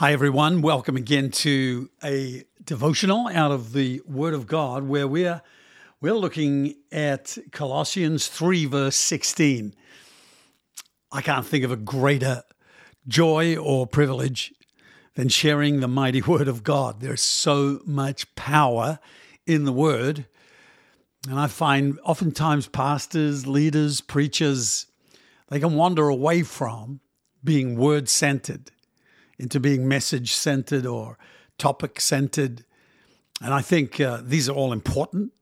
Hi, everyone. Welcome again to a devotional out of the Word of God where we're, we're looking at Colossians 3, verse 16. I can't think of a greater joy or privilege than sharing the mighty Word of God. There's so much power in the Word. And I find oftentimes pastors, leaders, preachers, they can wander away from being word centered into being message centered or topic centered. And I think uh, these are all important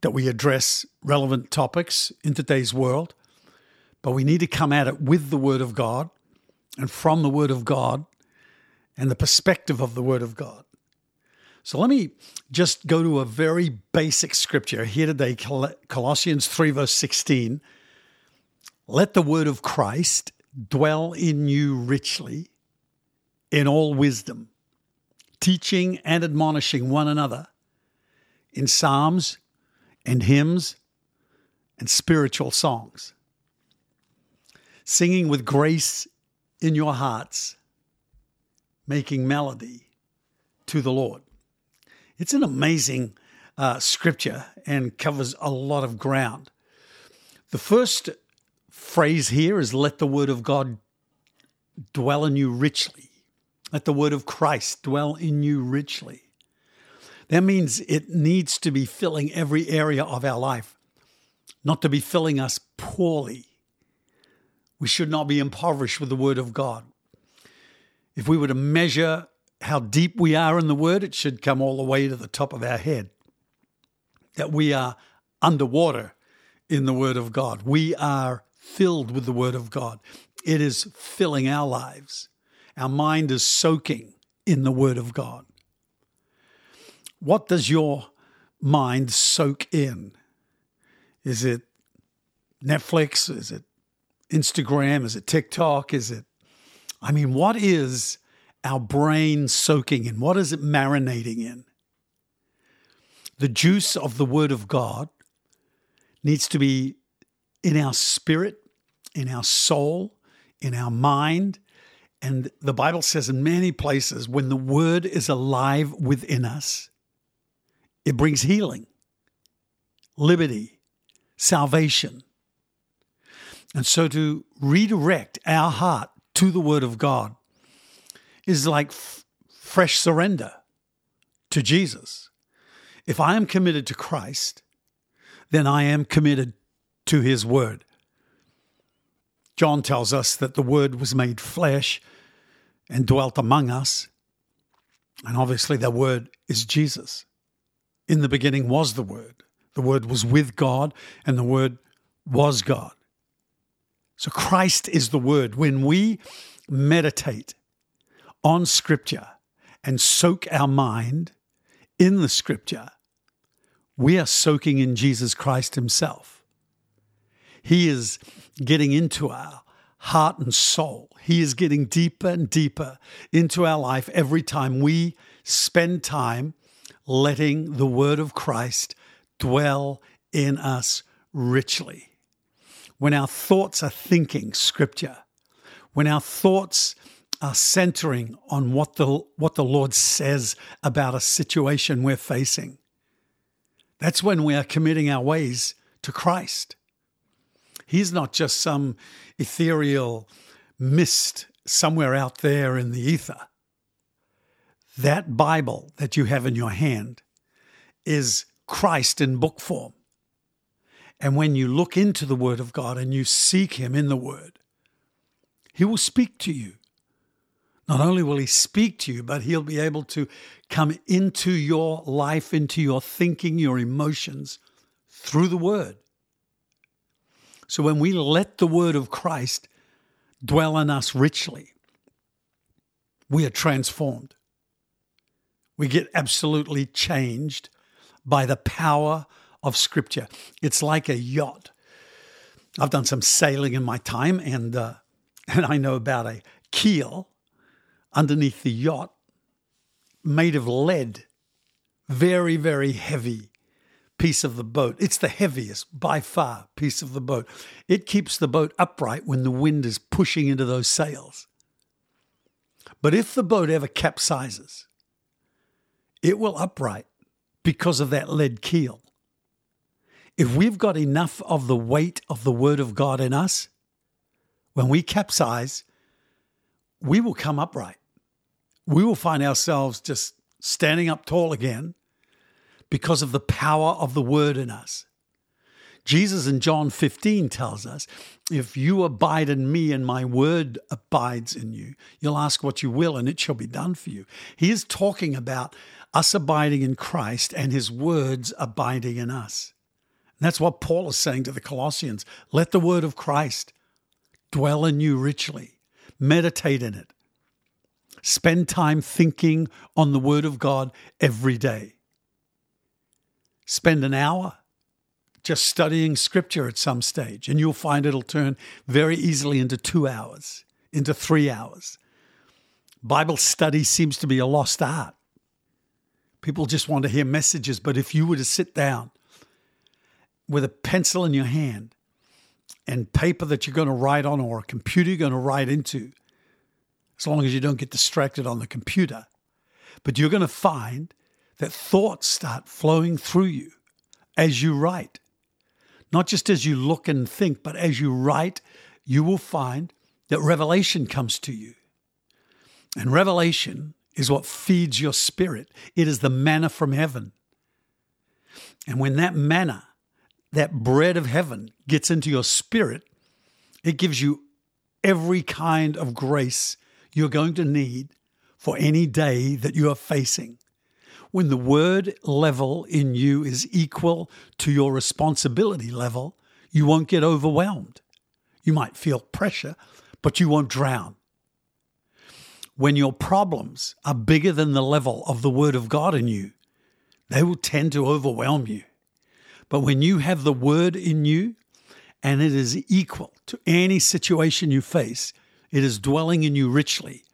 that we address relevant topics in today's world. But we need to come at it with the Word of God and from the Word of God and the perspective of the Word of God. So let me just go to a very basic scripture here today Colossians 3, verse 16. Let the Word of Christ dwell in you richly in all wisdom, teaching and admonishing one another in psalms and hymns and spiritual songs, singing with grace in your hearts, making melody to the Lord. It's an amazing uh, scripture and covers a lot of ground. The first phrase here is let the word of God dwell in you richly. Let the word of Christ dwell in you richly. That means it needs to be filling every area of our life, not to be filling us poorly. We should not be impoverished with the word of God. If we were to measure how deep we are in the word, it should come all the way to the top of our head. That we are underwater in the word of God. We are filled with the word of God. It is filling our lives. Our mind is soaking in the Word of God. What does your mind soak in? Is it Netflix? Is it Instagram? Is it TikTok? Is it, I mean, what is our brain soaking in? What is it marinating in? The juice of the Word of God needs to be in our spirit, in our soul, in our mind, and the Bible says in many places, when the word is alive within us, it brings healing, liberty, salvation. And so to redirect our heart to the word of God is like f- fresh surrender to Jesus. If I am committed to Christ, then I am committed to his word. John tells us that the Word was made flesh and dwelt among us. And obviously, that Word is Jesus. In the beginning was the Word. The Word was with God, and the Word was God. So Christ is the Word. When we meditate on Scripture and soak our mind in the Scripture, we are soaking in Jesus Christ Himself. He is getting into our heart and soul. He is getting deeper and deeper into our life every time we spend time letting the word of Christ dwell in us richly. When our thoughts are thinking scripture, when our thoughts are centering on what the, what the Lord says about a situation we're facing, that's when we are committing our ways to Christ. He's not just some ethereal mist somewhere out there in the ether. That Bible that you have in your hand is Christ in book form. And when you look into the Word of God and you seek Him in the Word, He will speak to you. Not only will He speak to you, but He'll be able to come into your life, into your thinking, your emotions through the Word. So when we let the word of Christ dwell in us richly, we are transformed. We get absolutely changed by the power of Scripture. It's like a yacht. I've done some sailing in my time, and uh, and I know about a keel underneath the yacht made of lead, very very heavy, piece of the boat. It's the heaviest by far piece of the boat. It keeps the boat upright when the wind is pushing into those sails. But if the boat ever capsizes, it will upright because of that lead keel. If we've got enough of the weight of the Word of God in us, when we capsize, we will come upright. We will find ourselves just standing up tall again because of the power of the Word in us. Jesus in John 15 tells us, If you abide in me and my word abides in you, you'll ask what you will and it shall be done for you. He is talking about us abiding in Christ and his words abiding in us. And that's what Paul is saying to the Colossians. Let the word of Christ dwell in you richly, meditate in it, spend time thinking on the word of God every day. Spend an hour just studying scripture at some stage, and you'll find it'll turn very easily into two hours, into three hours. Bible study seems to be a lost art. People just want to hear messages, but if you were to sit down with a pencil in your hand and paper that you're going to write on or a computer you're going to write into, as long as you don't get distracted on the computer, but you're going to find that thoughts start flowing through you as you write. Not just as you look and think, but as you write, you will find that revelation comes to you. And revelation is what feeds your spirit, it is the manna from heaven. And when that manna, that bread of heaven, gets into your spirit, it gives you every kind of grace you're going to need for any day that you are facing when the word level in you is equal to your responsibility level, you won't get overwhelmed. You might feel pressure, but you won't drown. When your problems are bigger than the level of the Word of God in you, they will tend to overwhelm you. But when you have the Word in you and it is equal to any situation you face, it is dwelling in you richly,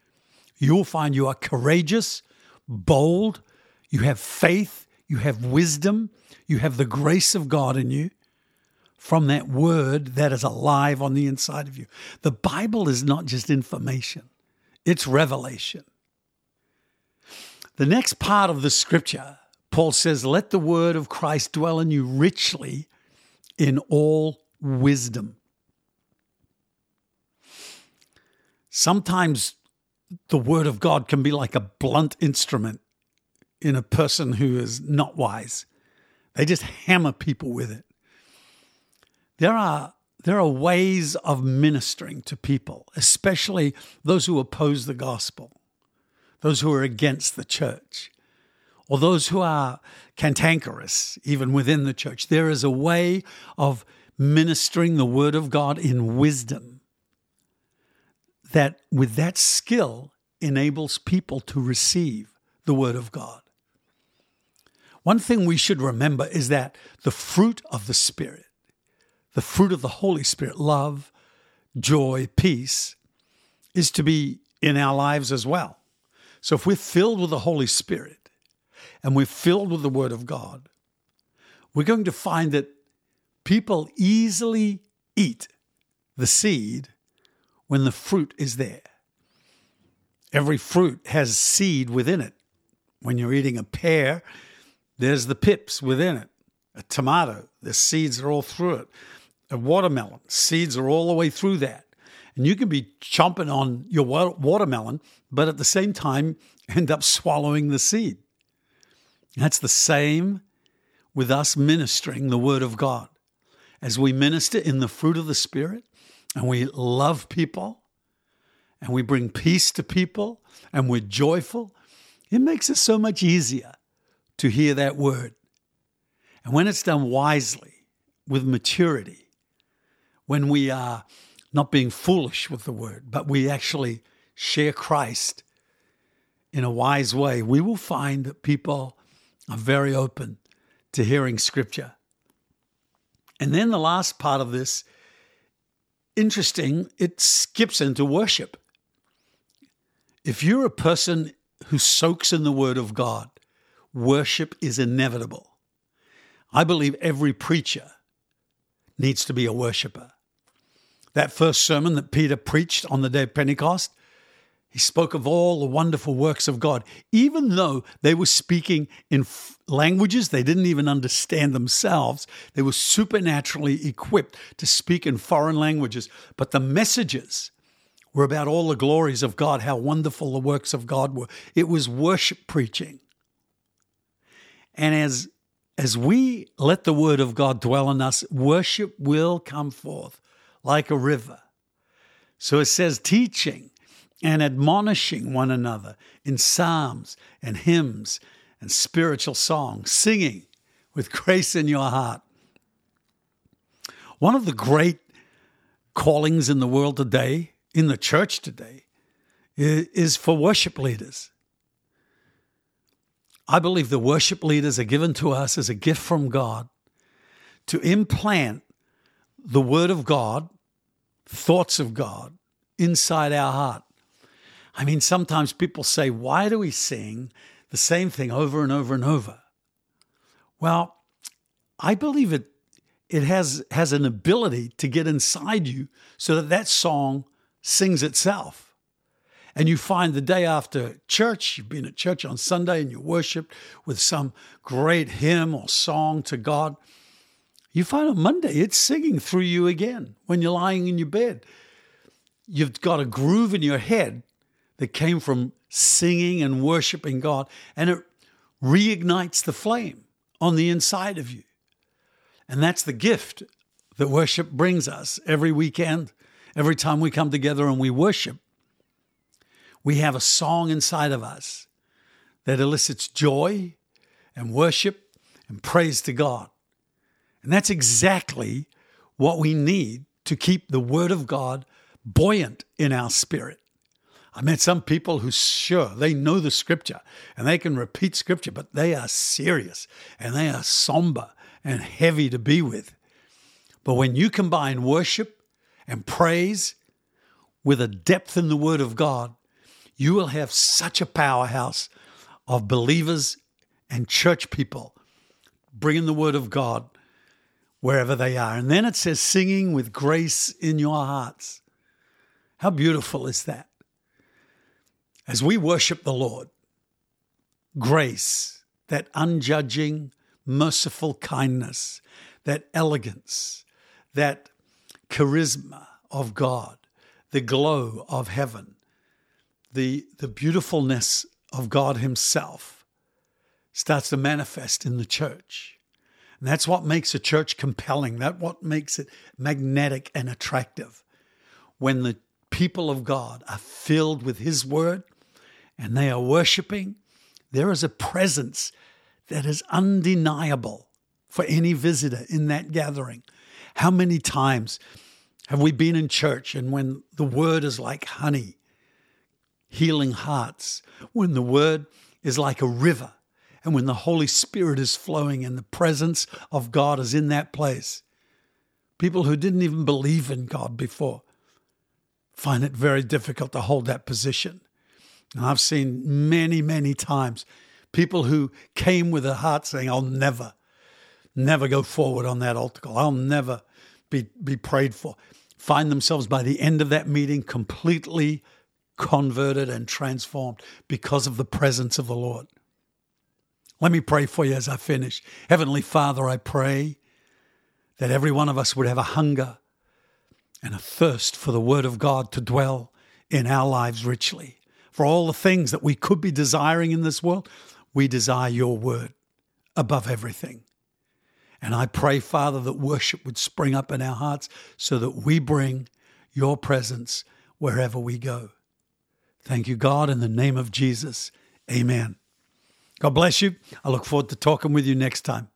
you'll find you are courageous, bold, you have faith, you have wisdom, you have the grace of God in you from that word that is alive on the inside of you. The Bible is not just information, it's revelation. The next part of the scripture, Paul says, Let the word of Christ dwell in you richly in all wisdom. Sometimes the word of God can be like a blunt instrument in a person who is not wise. They just hammer people with it. There are there are ways of ministering to people, especially those who oppose the gospel, those who are against the church, or those who are cantankerous, even within the church. There is a way of ministering the word of God in wisdom that, with that skill, enables people to receive the word of God. One thing we should remember is that the fruit of the Spirit, the fruit of the Holy Spirit, love, joy, peace, is to be in our lives as well. So if we're filled with the Holy Spirit and we're filled with the Word of God, we're going to find that people easily eat the seed when the fruit is there. Every fruit has seed within it. When you're eating a pear, there's the pips within it. A tomato, the seeds are all through it. A watermelon, seeds are all the way through that. And you can be chomping on your watermelon, but at the same time end up swallowing the seed. That's the same with us ministering the Word of God. As we minister in the fruit of the Spirit and we love people and we bring peace to people and we're joyful, it makes it so much easier to hear that word. And when it's done wisely, with maturity, when we are not being foolish with the word, but we actually share Christ in a wise way, we will find that people are very open to hearing scripture. And then the last part of this, interesting, it skips into worship. If you're a person who soaks in the word of God, worship is inevitable. I believe every preacher needs to be a worshiper. That first sermon that Peter preached on the day of Pentecost, He spoke of all the wonderful works of God, even though they were speaking in f- languages they didn't even understand themselves. They were supernaturally equipped to speak in foreign languages. But the messages were about all the glories of God, how wonderful the works of God were. It was worship preaching. And as as we let the word of God dwell in us, worship will come forth like a river. So it says teaching and admonishing one another in psalms and hymns and spiritual songs, singing with grace in your heart. One of the great callings in the world today, in the church today, is for worship leaders. I believe the worship leaders are given to us as a gift from God to implant the Word of God, thoughts of God inside our heart. I mean, sometimes people say, why do we sing the same thing over and over and over? Well, I believe it, it has, has an ability to get inside you so that that song sings itself. And you find the day after church, you've been at church on Sunday and you worshiped with some great hymn or song to God. You find on Monday it's singing through you again when you're lying in your bed. You've got a groove in your head that came from singing and worshiping God, and it reignites the flame on the inside of you. And that's the gift that worship brings us every weekend, every time we come together and we worship. We have a song inside of us that elicits joy and worship and praise to God. And that's exactly what we need to keep the Word of God buoyant in our spirit. I met some people who sure they know the scripture and they can repeat scripture, but they are serious and they are somber and heavy to be with. But when you combine worship and praise with a depth in the Word of God, you will have such a powerhouse of believers and church people bringing the Word of God wherever they are. And then it says, singing with grace in your hearts. How beautiful is that? as we worship the Lord, grace, that unjudging, merciful kindness, that elegance, that charisma of God, the glow of heaven, the, the beautifulness of God Himself starts to manifest in the church. And that's what makes a church compelling. That's what makes it magnetic and attractive. When the people of God are filled with His word and they are worshiping, there is a presence that is undeniable for any visitor in that gathering. How many times have we been in church and when the word is like honey, healing hearts, when the word is like a river, and when the Holy Spirit is flowing and the presence of God is in that place? People who didn't even believe in God before find it very difficult to hold that position. And I've seen many, many times people who came with a heart saying, I'll never, never go forward on that altar call. I'll never be, be prayed for. Find themselves by the end of that meeting completely converted and transformed because of the presence of the Lord. Let me pray for you as I finish. Heavenly Father, I pray that every one of us would have a hunger and a thirst for the Word of God to dwell in our lives richly for all the things that we could be desiring in this world, we desire your word above everything. And I pray, Father, that worship would spring up in our hearts so that we bring your presence wherever we go. Thank you, God, in the name of Jesus. Amen. God bless you. I look forward to talking with you next time.